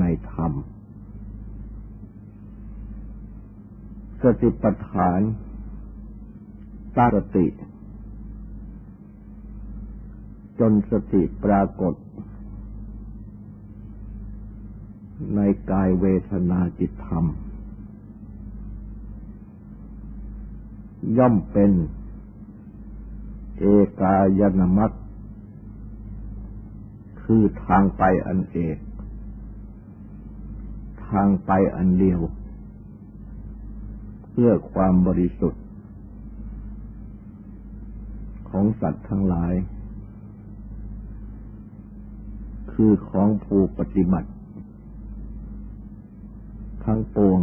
ในธรรม สติปัฏฐานตั้งสติ จนสติปรากฏ ในกายเวทนาจิตธรรม ย่อมเป็น เอกายนมัตคือทางไปอันเอก ทางไปอันเดียว เพื่อความบริสุทธิ์ ของสัตว์ทั้งหลาย คือของผู้ปฏิบัติ ทั้งปวง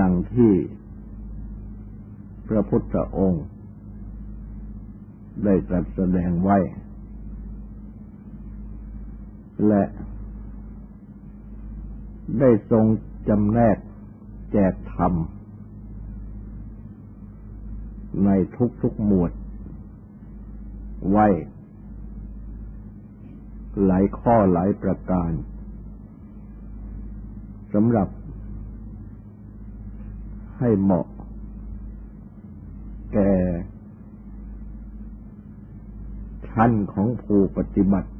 ดังที่พระพุทธองค์ ได้ตรัสแสดงไว้ และ ได้ทรงจำแนกแจกธรรม ในทุกๆหมวด ไว้ หลายข้อหลายประการสำหรับ ให้เหมาะ แก่ชั้นของผู้ปฏิบัติ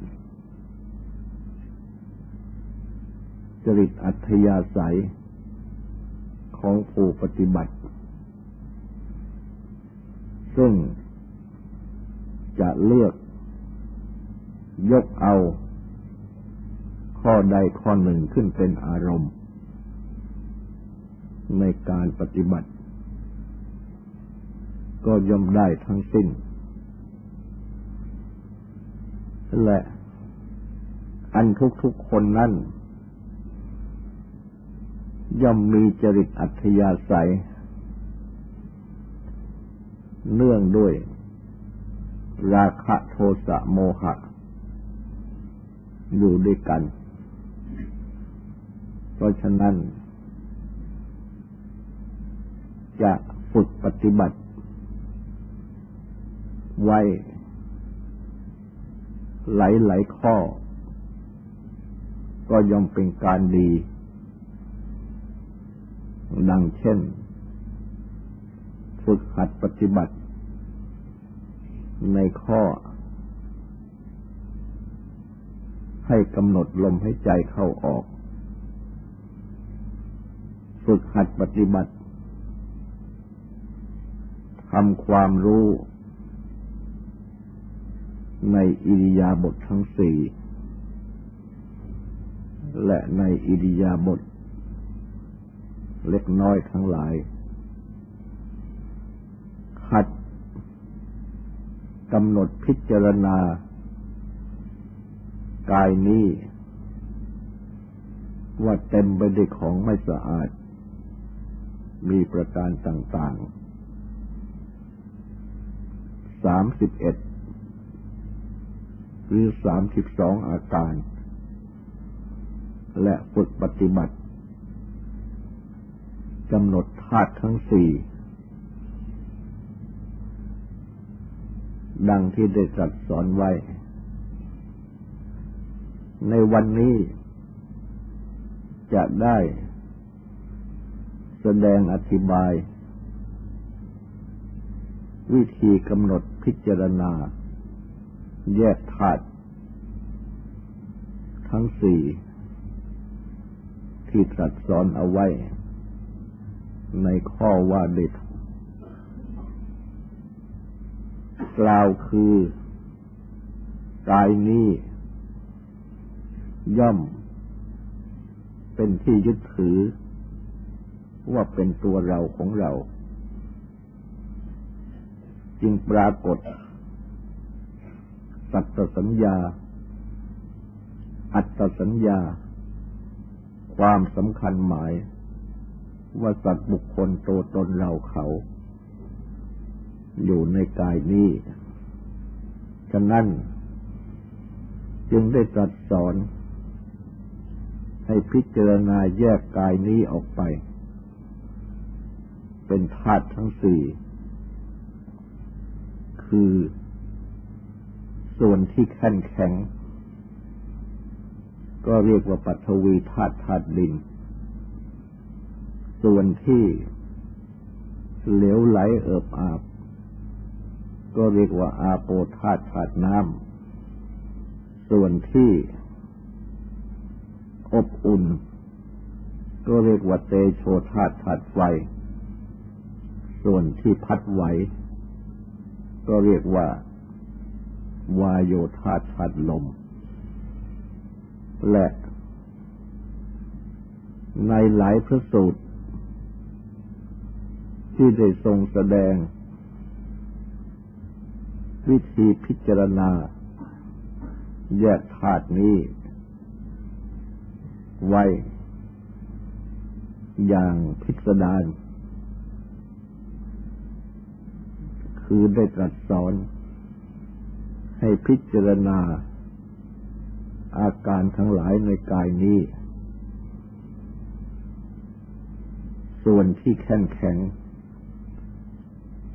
จริตอัธยาศัยของผู้ปฏิบัติ ซึ่งจะเลือกยกเอา ข้อใดข้อหนึ่งขึ้นเป็นอารมณ์ ในการปฏิบัติ ก็ย่อมได้ทั้งสิ้น และอันทุกๆคนนั้น ย่อมมีจริตอัธยาศัย เนื่องด้วย ราคะโทสะโมหะ อยู่ด้วยกัน เพราะฉะนั้น จะฝึกปฏิบัติ ไว้ หลายๆข้อ ก็ย่อมเป็นการดี ดังเช่น ฝึกหัดปฏิบัติ ในข้อ ให้กำหนดลมให้ใจเข้าออก ฝึกหัดปฏิบัติทำความรู้ ในอิริยาบถททั้งสี่ และในอิริยาบถ เล็กน้อยทั้งหลาย ขัดกำหนดพิจารณา กายนี้ ว่าเต็มไปด้วยของไม่สะอาด มีประการต่างๆ สามสิบเอ็ดหรือสามสิบสองอาการ และฝึกปฏิบัติ กำหนดธาตุทั้งสี่ ดังที่ได้ตรัสสอนไว้ ในวันนี้จะได้แสดงอธิบาย วิธีกำหนดพิจารณา แยกธาตุทั้งสี่ที่ตรัสสอนเอาไว้ ในข้อว่าเด็ด กล่าวคือกายนี้ ย่อม เป็นที่ยึดถือ ว่าเป็นตัวเราของเรา จึงปรากฏ สัตสัญญา อัตตสัญญา ความสำคัญหมาย ว่าสัตว์บุคคลโตตนเราเขา อยู่ในกายนี้ ฉะนั้น จึงได้ตรัสสอน ให้พิจารณาแยกกายนี้ออกไป เป็นธาตุทั้งสี่ คือส่วนที่แข็งแข็ง ก็เรียกว่าปัทวีธาตุธาตุดิน ส่วนที่เหลวไหลเอิบอาบ ก็เรียกว่าอาโปธาตุธาตุน้ำส่วนที่อบอุ่น ก็เรียกว่าเตโชธาตุธาตุไฟ ส่วนที่พัดไหว ก็เรียกว่าวายโยธาตุธาตุลม และในหลายพระสูตร ที่ได้ทรงแสดง วิธีพิจารณา แยกธาตุนี้ ไว้ อย่างพิสดารคือได้ตรัสสอน ให้พิจารณา อาการทั้งหลายในกายนี้ ส่วนที่แข็งแข็ง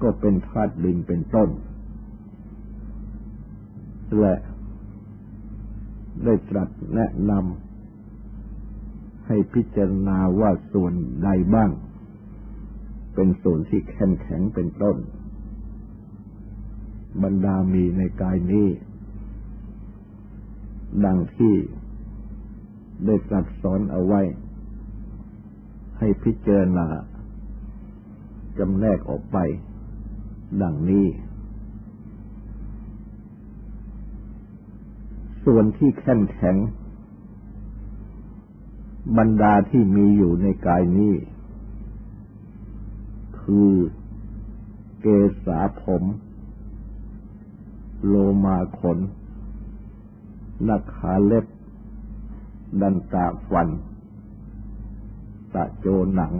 ก็เป็นธาตุดินเป็นต้น และได้ตรัสแนะนำให้พิจารณาว่าส่วนใดบ้าง เป็นส่วนที่แข็งแข็งเป็นต้น บรรดามีในกายนี้ ดังที่ได้ตรัสสอนเอาไว้ ให้พิจารณาจำแนกออกไป ดังนี้ ส่วนที่แข็งแข็ง บรรดาที่มีอยู่ในกายนี้ คือเกษาผม โลมาขนนักขาเล็บ ดันตาฟัน ตะโจหนัง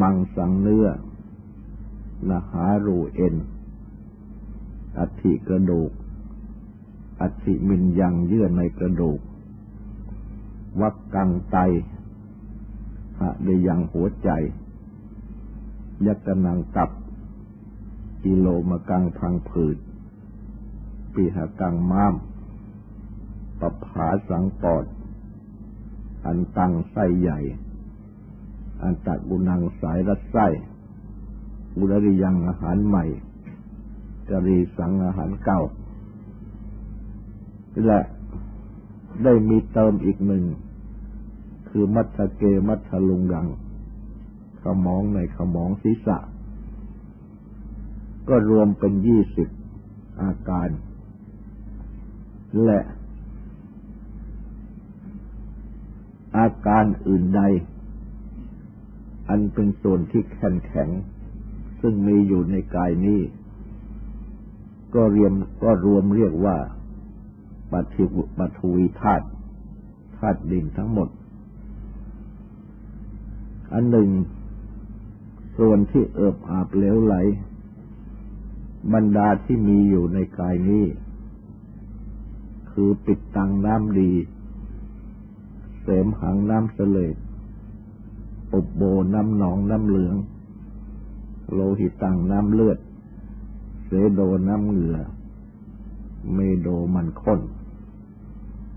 มังสังเนื้อ นาหารูเอ็น อัฐิกระดูก อัฐิมินยังเยื่อในกระดูก วักกังไตหะได้ยังหัวใจ ยักกนังตับ กิโลมกังพังผืด ปีหกังม้ามปผาสังปอด อันตังไส้ใหญ่ อันตัดกุนังสายรัดไส้ อุรริยังอาหารใหม่กรีสังอาหารเก่า และได้มีเติมอีกหนึ่ง คือมัทเกมัทลุงรัง ขมองในขมองศีรษะ ก็รวมเป็นยี่สิบอาการ และอาการอื่นใด อันเป็นส่วนที่แข็งแข็ง ซึ่งมีอยู่ในกายนี้ ก็เรียมก็รวมเรียกว่าปัทิปัทวีธาตุธาตุดินทั้งหมด อันหนึ่ง ส่วนที่เอิบอาบเหลวไหล บรรดาที่มีอยู่ในกายนี้ คือปิดตังน้ำดี เสมหังน้ำเสลดปุบโบน้ำหนองน้ำเหลือง โลหิตังน้ำเลือด เสโดน้ำเหงื่อ เมโดมันข้น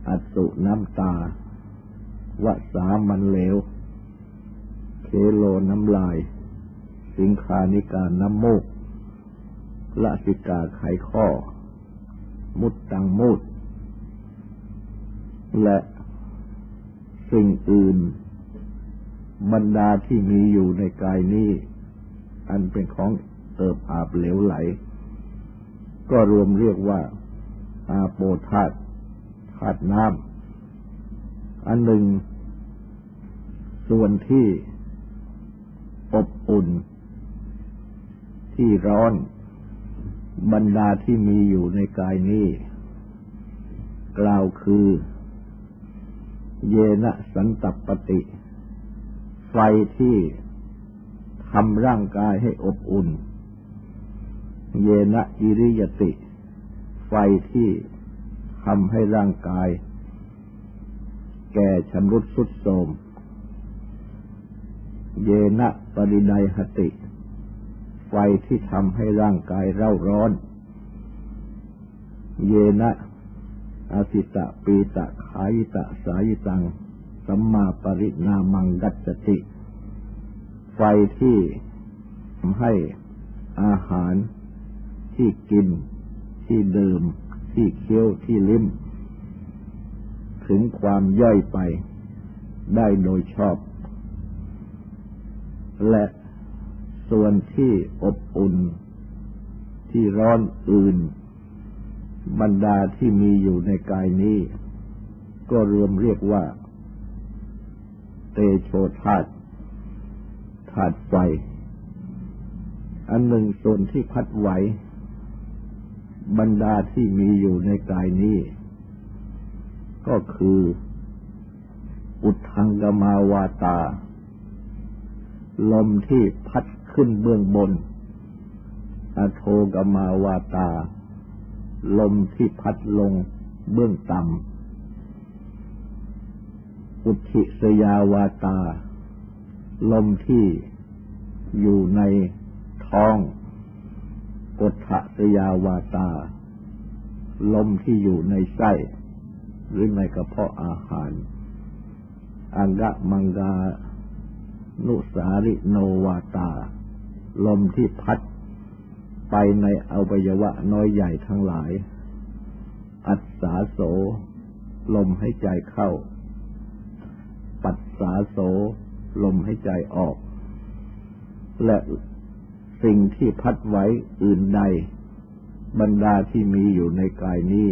อัสุน้ำตาวสามันเหลวเคโลน้ำลาย สิงคานิการน้ำมูกละสิกาไขข้อ มุดตังมูด และสิ่งอื่น บรรดาที่มีอยู่ในกายนี้ อันเป็นของเอิบอาบเหลวไหล ก็รวมเรียกว่าอาโปธาตุธาตุน้ำอันหนึ่ง ส่วนที่อบอุ่น ที่ร้อน บรรดาที่มีอยู่ในกายนี้ กล่าวคือ เยนะสันตปปติ ไฟที่ ทำร่างกายให้อบอุ่น เยนะอิริยติ ไฟที่ทำให้ร่างกาย แก่ชำรุดสุดโทมเยนะปริไดหติ ไฟที่ทำให้ร่างกายเร่าร้อน เยนะอาสิตะปีตะขายตะสายตัง สัมมาปรินามังกัจติ ไฟที่ทำให้อาหารที่กิน ที่ดื่ม ที่เคี้ยวที่ลิ้ม ถึงความย่อยไปได้โดยชอบ และส่วนที่อบอุ่น ที่ร้อนอื่น บรรดาที่มีอยู่ในกายนี้ ก็รวมเรียกว่า เตโชธาตุ ธาตุไฟอันหนึ่งส่วนที่พัดไหว บรรดาที่มีอยู่ในกายนี้ ก็คือ อุทังกมาวาตา ลมที่พัดขึ้นเบื้องบน อโทกมาวาตา ลมที่พัดลงเบื้องต่ำอุทิสยาวาตา ลมที่อยู่ในท้องกฏฐสยาวาตา ลมที่อยู่ในไส้ หรือในกระเพาะอาหาร อังกะมังกา นุสาริโนวาตา ลมที่พัดไปในอวัยวะน้อยใหญ่ทั้งหลาย อัศสาโส ลมให้ใจเข้า ปัสสาโส ลมให้ใจออก และสิ่งที่พัดไว้อื่นใด บรรดาที่มีอยู่ในกายนี้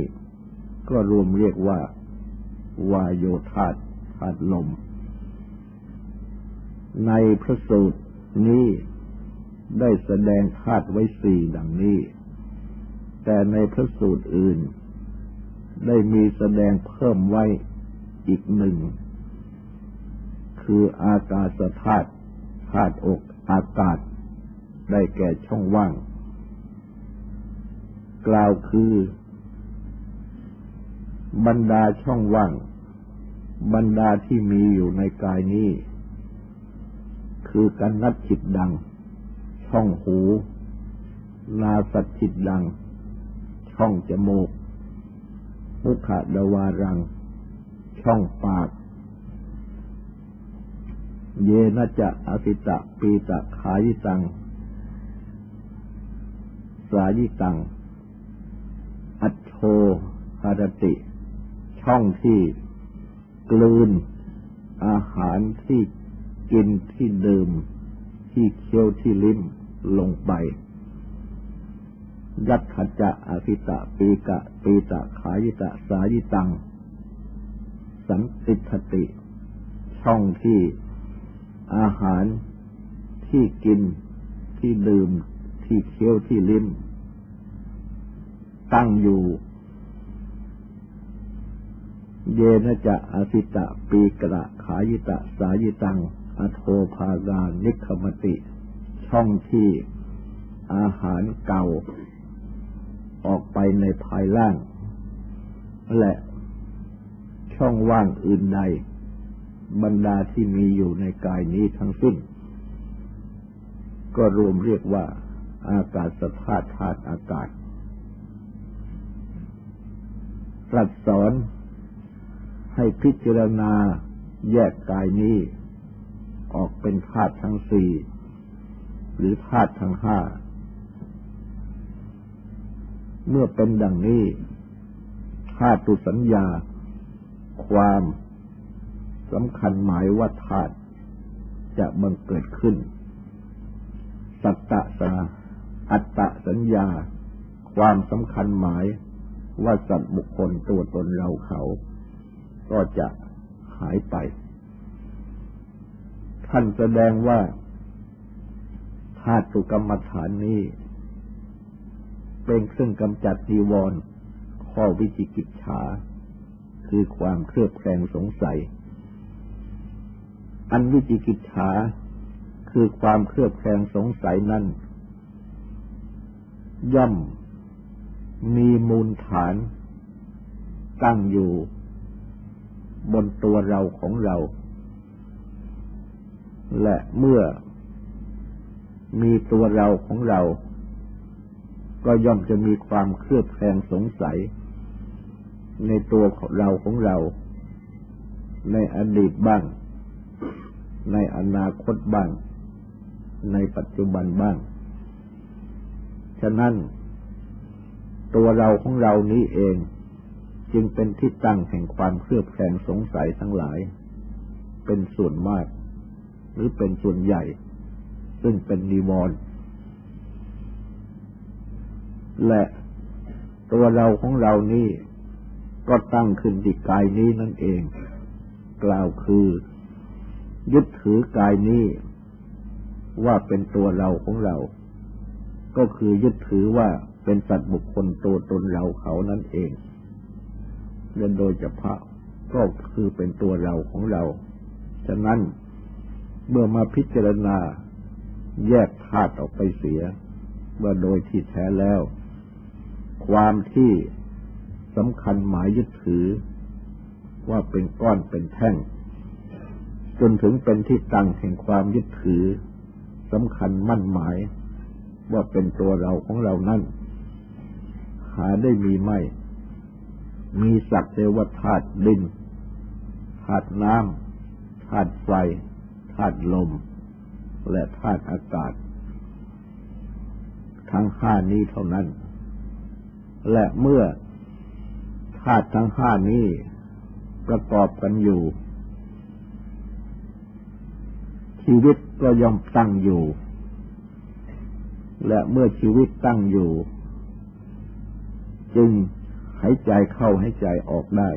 ก็รวมเรียกว่า วายโยธาตธาตุลม ในพระสูตรนี้ได้แสดงธาตุไว้สี่ดังนี้ แต่ในพระสูตรอื่น ได้มีแสดงเพิ่มไว้อีกหนึ่ง คืออากาศธาตุธาตุอกอากาศ ได้แก่ช่องว่าง กล่าวคือ บรรดาช่องว่าง บรรดาที่มีอยู่ในกายนี้ คือการนัดจิตดัง ช่องหูนาสัตจิตดัง ช่องจมูกมุขดวารัง ช่องปาก เยนะจะอสิตะปีตะขายิตัง สายิตัง อัตโทหารติ ช่องที่กลืน อาหารที่กินที่ดื่ม ที่เคี้ยวที่ลิ้มลงไป ยัตขจะอภิตะปีกะปีตะขายิตะสายิตัง สันติทติ ช่องที่ อาหารที่กินที่ดื่มที่เคี้ยวที่ลิ้ม ตั้งอยู่ เยนะจะอภิตะปีกะขายิตะ สายิตัง อโทภากานิคมติ ช่องที่อาหารเก่า ออกไปในภายล่าง และช่องว่างอื่นใด บรรดาที่มีอยู่ในกายนี้ทั้งสิ้น ก็รวมเรียกว่า อากาศสภาพธาตุอากาศตรัสสอนให้พิจารณาแยกกายนี้ ออกเป็นธาตุทั้งสี่หรือธาตุทั้งห้า เมื่อเป็นดังนี้ธาตุสัญญา ความ สำคัญหมายว่าธาตุจะบังเกิดขึ้น สัตตะสาอัตตะสัญญา ความสำคัญหมายว่าสัตว์บุคคลตัวตนเราเขา ก็จะหายไป ท่านแสดงว่าธาตุกรรมฐานนี้ เป็นเครื่องกำจัดนิวรณ์ข้อวิจิกิจฉาคือความเครือบแคลงสงสัย อันวิจิกิจฉาคือความเครือบแคลงสงสัยนั้น ย่อมมีมูลฐาน ตั้งอยู่ บนตัวเราของเรา และเมื่อมีตัวเราของเรา ก็ย่อมจะมีความเครือบแคลงสงสัย ในตัวเราของเรา ในอดีตบ้าง ในอนาคตบ้าง ในปัจจุบันบ้าง ฉะนั้น ตัวเราของเรานี้เอง จึงเป็นที่ตั้งแห่งความเครือบแคลงสงสัยทั้งหลาย เป็นส่วนมาก หรือเป็นส่วนใหญ่ ซึ่งเป็นนิวรณ์และตัวเราของเรานี่ก็ตั้งขึ้นที่กายนี้นั่นเอง กล่าวคือ ยึดถือกายนี้ ว่าเป็นตัวเราของเรา ก็คือยึดถือว่าเป็นสัตว์บุคคลตัวตนเราเขานั่นเองและโดยเฉพาะก็คือเป็นตัวเราของเรา ฉะนั้นเมื่อมาพิจารณาแยกธาตุออกไปเสีย ว่าโดยที่แท้แล้ว ความที่สำคัญหมายยึดถือ ว่าเป็นก้อนเป็นแท่ง จนถึงเป็นที่ตั้งแห่งความยึดถือสำคัญมั่นหมาย ว่าเป็นตัวเราของเรานั่น หาได้มีไม่ มีสักเทวธาตุดินธาตุน้ำธาตุไฟธาตุลม และธาตุอากาศ ทั้งห้านี้เท่านั้น และเมื่อธาตุทั้งห้านี้ประกอบกันอยู่ ชีวิตก็ย่อมตั้งอยู่ และเมื่อชีวิตตั้งอยู่ จึงหายใจเข้าหายใจออกได้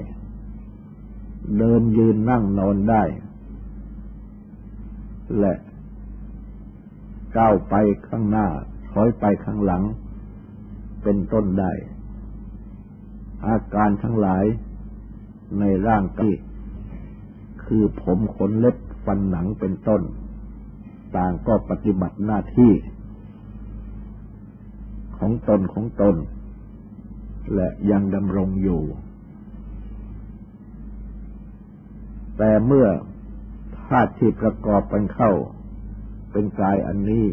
เดินยืนนั่งนอนได้ และก้าวไปข้างหน้า ถอยไปข้างหลัง เป็นต้นได้ อาการทั้งหลายในร่างกายคือผมขนเล็บ ฟันหนังเป็นต้น ต่างก็ปฏิบัติหน้าที่ ของตนของตน และยังดำรงอยู่ แต่เมื่อธาตุที่ประกอบกันเข้า เป็นกายอันนี้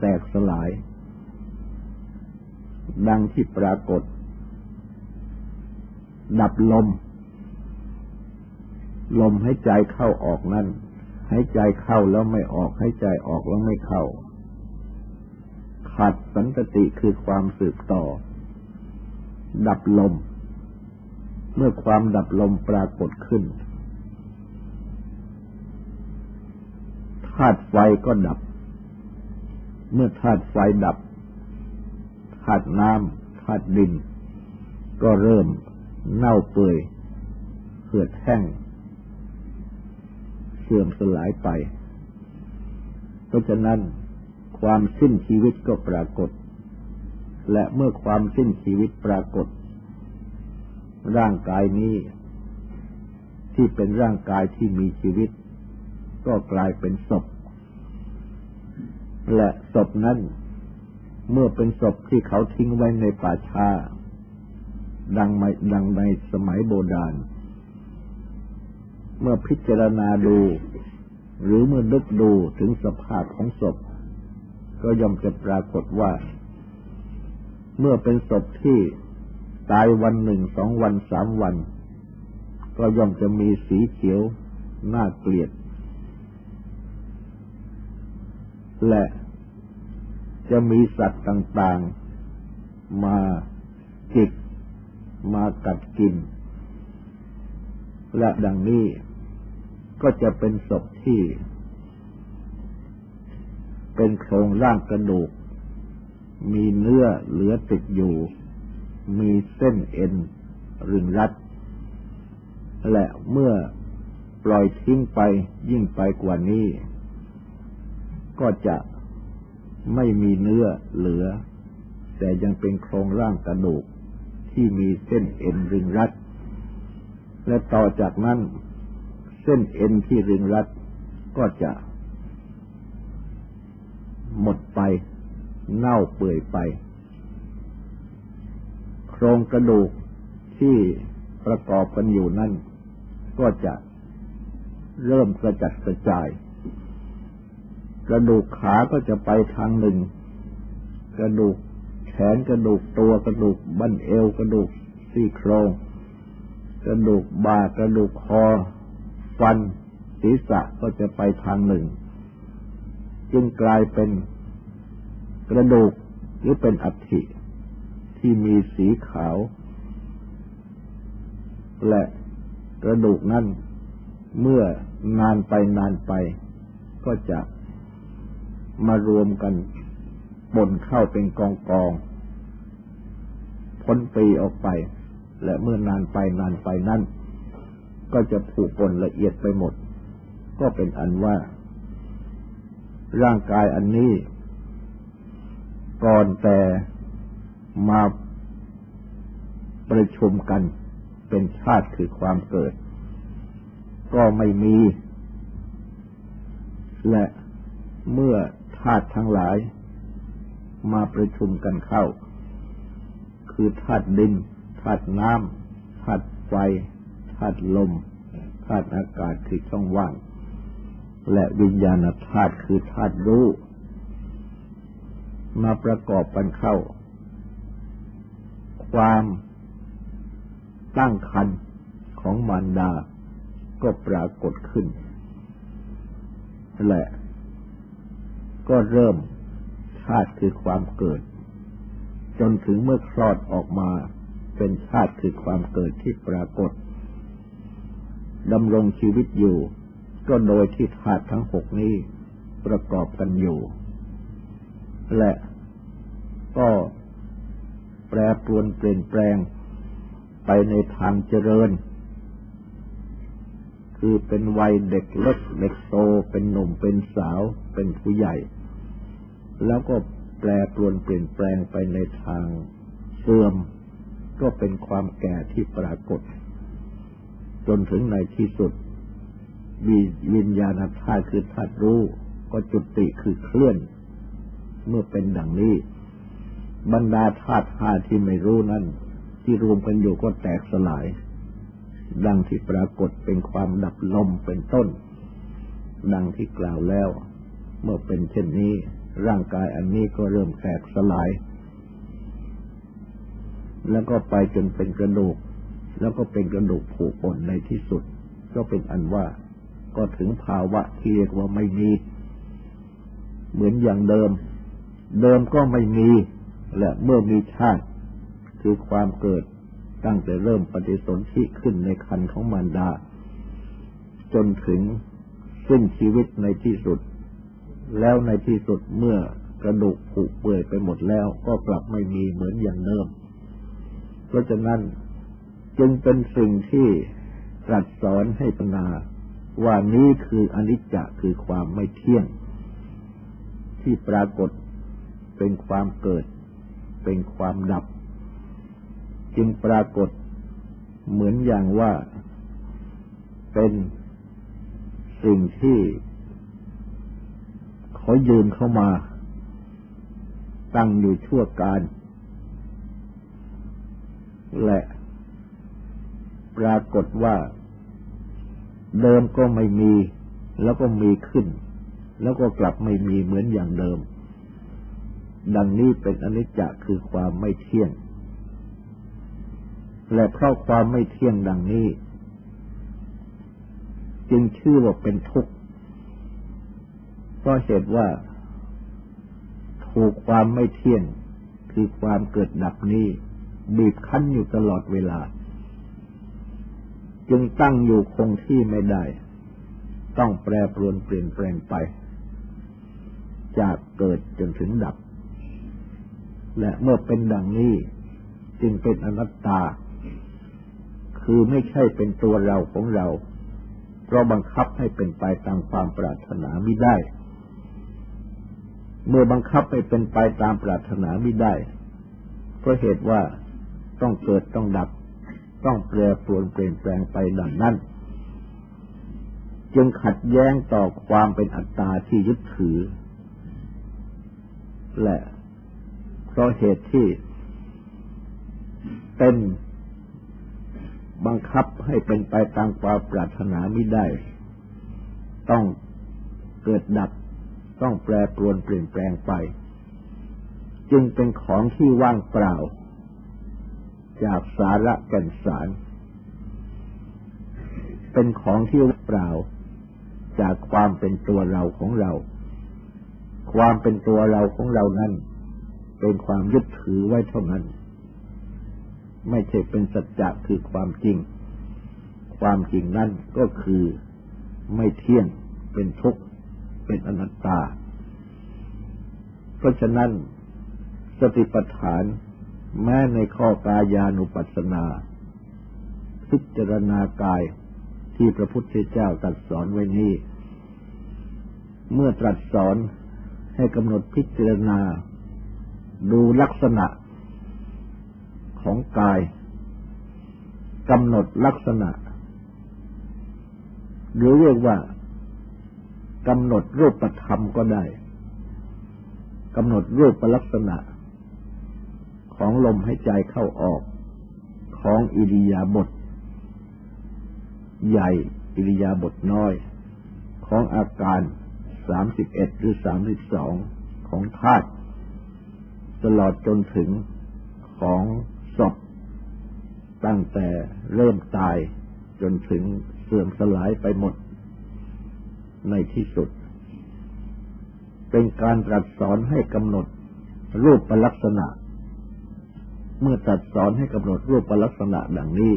แตกสลาย ดังที่ปรากฏ ดับลม ลมให้ใจเข้าออกนั่น ให้ใจเข้าแล้วไม่ออก ให้ใจออกแล้วไม่เข้าขาดสันติคือความสืบต่อ ดับลม เมื่อความดับลมปรากฏขึ้นธาตุไฟก็ดับ เมื่อธาตุไฟดับธาตุน้ำธาตุดิน ก็เริ่มเน่าเปื่อยเหือดแห้ง เสื่อมสลายไป เพราะฉะนั้น ความสิ้นชีวิตก็ปรากฏ และเมื่อความสิ้นชีวิตปรากฏ ร่างกายนี้ ที่เป็นร่างกายที่มีชีวิต ก็กลายเป็นศพ และศพนั้น เมื่อเป็นศพที่เขาทิ้งไว้ในป่าชาดังไม่ดังในสมัยโบราณ เมื่อพิจารณาดู หรือเมื่อนึกดูถึงสภาพของศพ ก็ย่อมจะปรากฏว่า เมื่อเป็นศพที่ตายวันหนึ่งสองวันสามวัน ก็ย่อมจะมีสีเขียวน่าเกลียด และจะมีสัตว์ต่างๆ มาจิกมากัดกิน และดังนี้ ก็จะเป็นศพที่ เป็นโครงร่างกระดูก มีเนื้อเหลือติดอยู่ มีเส้นเอ็นรึงรัด และเมื่อปล่อยทิ้งไปยิ่งไปกว่านี้ ก็จะไม่มีเนื้อเหลือ แต่ยังเป็นโครงร่างกระดูกที่มีเส้นเอ็นรึงรัด และต่อจากนั้น เส้นเอ็นที่รึงรัดก็จะหมดไป เน่าเปื่อยไป โครงกระดูกที่ประกอบกันอยู่นั่น ก็จะเริ่มกระจัดกระจาย กระดูกขาก็จะไปทางหนึ่ง กระดูกแขนกระดูกตัวกระดูกบั้นเอวกระดูกซี่โครง กระดูกบ่ากระดูกคอ ฟันศีรษะก็จะไปทางหนึ่ง จึงกลายเป็นกระดูกหรือเป็นอัฐิที่มีสีขาว และกระดูกนั้นเมื่อนานไปนานไป ก็จะมารวมกันปนเข้าเป็นกองกองพ้นปีออกไป และเมื่อนานไปนานไปนั่น ก็จะผูกปนละเอียดไปหมด ก็เป็นอันว่า ร่างกายอันนี้ ก่อนแต่มาประชุมกันเป็นชาติคือความเกิด ก็ไม่มี และเมื่อธาตุทั้งหลาย มาประชุมกันเข้า คือธาตุดินธาตุน้ำธาตุไฟาตุลมธาตุอากาศคือช่องว่าง และวิญญาณธาตุคือธาตุรู้ มาประกอบกันเข้า ความตั้งคันของมารดาก็ปรากฏขึ้น และก็เริ่มชาติคือความเกิด จนถึงเมื่อคลอดออกมาเป็นชาติคือความเกิดที่ปรากฏ ดำรงชีวิตอยู่ ก็โดยที่ธาตุทั้งหกนี้ประกอบกันอยู่ และก็แปรปรวนเปลี่ยนแปลงไปในทางเจริญ คือเป็นวัยเด็กเล็กเด็กโตเป็นหนุ่มเป็นสาวเป็นผู้ใหญ่ แล้วก็แปรปรวนเปลี่ยนแปลงไปในทางเสื่อม ก็เป็นความแก่ที่ปรากฏ จนถึงในที่สุดวิวิญญาณธาตุคือธาตุรู้ ก็จุติคือเคลื่อน เมื่อเป็นดังนี้ บรรดาธาตุห้าที่ไม่รู้นั้นที่รวมกันอยู่ก็แตกสลาย ดังที่ปรากฏเป็นความดับลมเป็นต้น ดังที่กล่าวแล้ว เมื่อเป็นเช่นนี้ ร่างกายอันนี้ก็เริ่มแตกสลาย แล้วก็ไปจนเป็นกระดูก แล้วก็เป็นกระดูกผุป่นในที่สุด ก็เป็นอันว่าก็ถึงภาวะที่เรียกว่าไม่มี เหมือนอย่างเดิม เดิมก็ไม่มี และเมื่อมีชาติ คือความเกิดตั้งแต่เริ่มปฏิสนธิขึ้นในคันของมารดา จนถึงสิ้นชีวิตในที่สุด แล้วในที่สุดเมื่อกระดูกผุเปื่อยไปหมดแล้วก็กลับไม่มีเหมือนอย่างเดิม เพราะฉะนั้น จึงเป็นสิ่งที่ตรัสสอนให้ปนาว่านี้คืออนิจจะคือความไม่เที่ยง ที่ปรากฏเป็นความเกิด เป็นความดับ จึงปรากฏเหมือนอย่างว่าเป็นสิ่งที่เขายืนเข้ามา ตั้งอยู่ชั่วการ และ ปรากฏว่า เดิมก็ไม่มี แล้วก็มีขึ้น แล้วก็กลับไม่มีเหมือนอย่างเดิม ดังนี้เป็นอนิจจคือความไม่เที่ยง และเพราะความไม่เที่ยงดังนี้ จึงชื่อว่าเป็นทุกข์เพราะเหตุว่าถูกความไม่เที่ยงคือความเกิดดับนี้บีบคั้นอยู่ตลอดเวลา จึงตั้งอยู่คงที่ไม่ได้ ต้องแปรปรวนเปลี่ยนแปลงไป จากเกิดจนถึงดับ และเมื่อเป็นดังนี้ จึงเป็นอนัตตา คือไม่ใช่เป็นตัวเราของเรา เพราะบังคับให้เป็นไปตามความปรารถนาไม่ได้ เมื่อบังคับให้เป็นไปตามปรารถนาไม่ได้เพราะเหตุว่าต้องเกิดต้องดับ ต้องแปรปรวนเปลี่ยนแปลงไปดังนั้น จึงขัดแย้งต่อความเป็นอัตตาที่ยึดถือ และเพราะเหตุที่เป็นบังคับให้เป็นไปตามความปรารถนาไม่ได้ ต้องเกิดดับ ต้องแปรปรวนเปลี่ยนแปลงไป จึงเป็นของที่ว่างเปล่า จากสาระแก่นสาร เป็นของที่ว่างเปล่า จากความเป็นตัวเราของเรา ความเป็นตัวเราของเรานั้นเป็นความยึดถือไว้เท่านั้น ไม่ใช่เป็นสัจจะคือความจริง ความจริงนั่นก็คือไม่เที่ยงเป็นทุกข์เป็นอนัตตา เพราะฉะนั้นสติปัฏฐาน แม้ในข้อกายานุปัสสนา พิจารณากายที่พระพุทธเจ้าตรัสสอนไว้นี้ เมื่อตรัสสอนให้กำหนดพิจารณา ดูลักษณะของกายกำหนดลักษณะ หรือเรียกว่ากำหนดรูปธรรมก็ได้กำหนดรูปลักษณะ ของลมหายใจเข้าออก ของอิริยาบถใหญ่ อิริยาบถน้อย ของอาการสามสิบเอ็ดหรือสามสิบสองของธาตุตลอดจนถึงของศพตั้งแต่เริ่มตายจนถึงเสื่อมสลายไปหมด ในที่สุด เป็นการตรัสสอนให้กำหนดรูปลักษณะ เมื่อตรัสสอนให้กำหนดรูปลักษณะดังนี้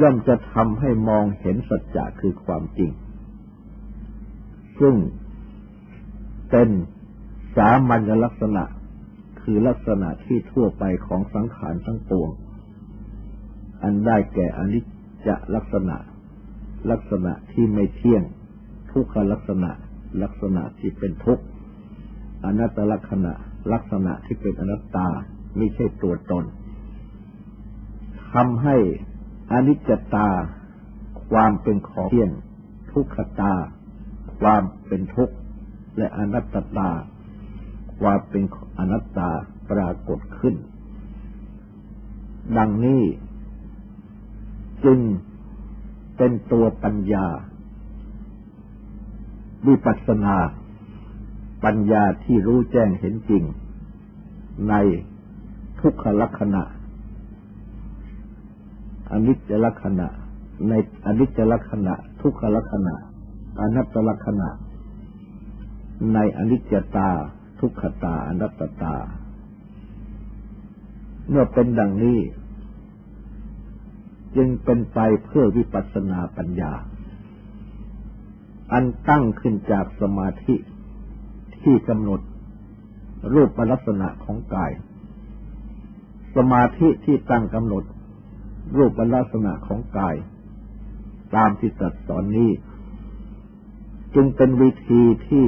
ย่อมจะทำให้มองเห็นสัจจะคือความจริง ซึ่งเป็นสามัญลักษณะคือลักษณะที่ทั่วไปของสังขารทั้งปวง อันได้แก่อนิจจลักษณะ ลักษณะที่ไม่เที่ยง ทุกขลักษณะ ลักษณะที่เป็นทุกข์อนัตตลักษณะ ลักษณะที่เป็นอนัตตา ไม่ใช่ตัวตนทำให้อนิจจตา ความเป็นของเที่ยง ทุกขตา ความเป็นทุกข์ และอนัตตา ความเป็นอนัตตาปรากฏขึ้น ดังนี้ จึงเป็นตัวปัญญา วิปัสสนา ปัญญาที่รู้แจ้งเห็นจริง ใน ทุกขลักษณะอนิจจลักษณะ ในอนิจจลักษณะ ทุกขลักษณะอนัตตลักษณะ ในอนิจจตา ทุกขตาอนัตตา เมื่อเป็นดังนี้ จึงเป็นไปเพื่อวิปัสสนาปัญญา อันตั้งขึ้นจากสมาธิที่กำหนดรูปลักษณะของกาย สมาธิที่ตั้งกำหนด รูปลักษณะของกาย ตามที่ตรัสสอนนี้ จึงเป็นวิธีที่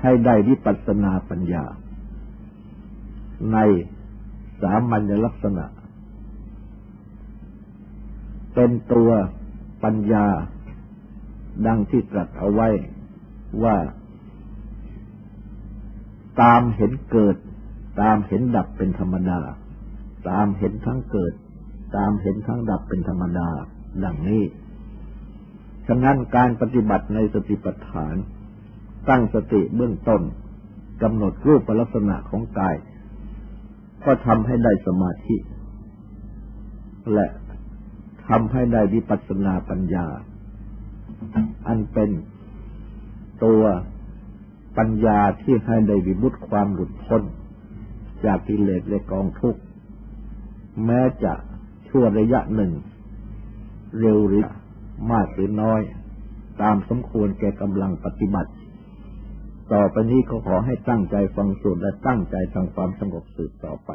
ให้ได้วิปัสสนาปัญญา ในสามัญลักษณะ เป็นตัวปัญญา ดังที่ตรัสเอาไว้ว่า ตามเห็นเกิด ตามเห็นดับเป็นธรรมดา ตามเห็นทั้งเกิด ตามเห็นทั้งดับเป็นธรรมดาดังนี้ ฉะนั้นการปฏิบัติในสติปัฏฐาน ตั้งสติเบื้องต้นกำหนดรูปลักษณะของกาย ก็ทำให้ได้สมาธิ และทำให้ได้วิปัสสนาปัญญา อันเป็นตัวปัญญาที่ให้ได้วิบุตความหลุดพ้น จากกิเลสและกองทุกข์ แม้จะชั่วระยะหนึ่ง เร็วหรือมากหรือน้อย ตามสมควรแก่กำลังปฏิบัติ ต่อไปนี้ก็ขอให้ตั้งใจฟังสวดและตั้งใจทำความสงบสืบต่อไป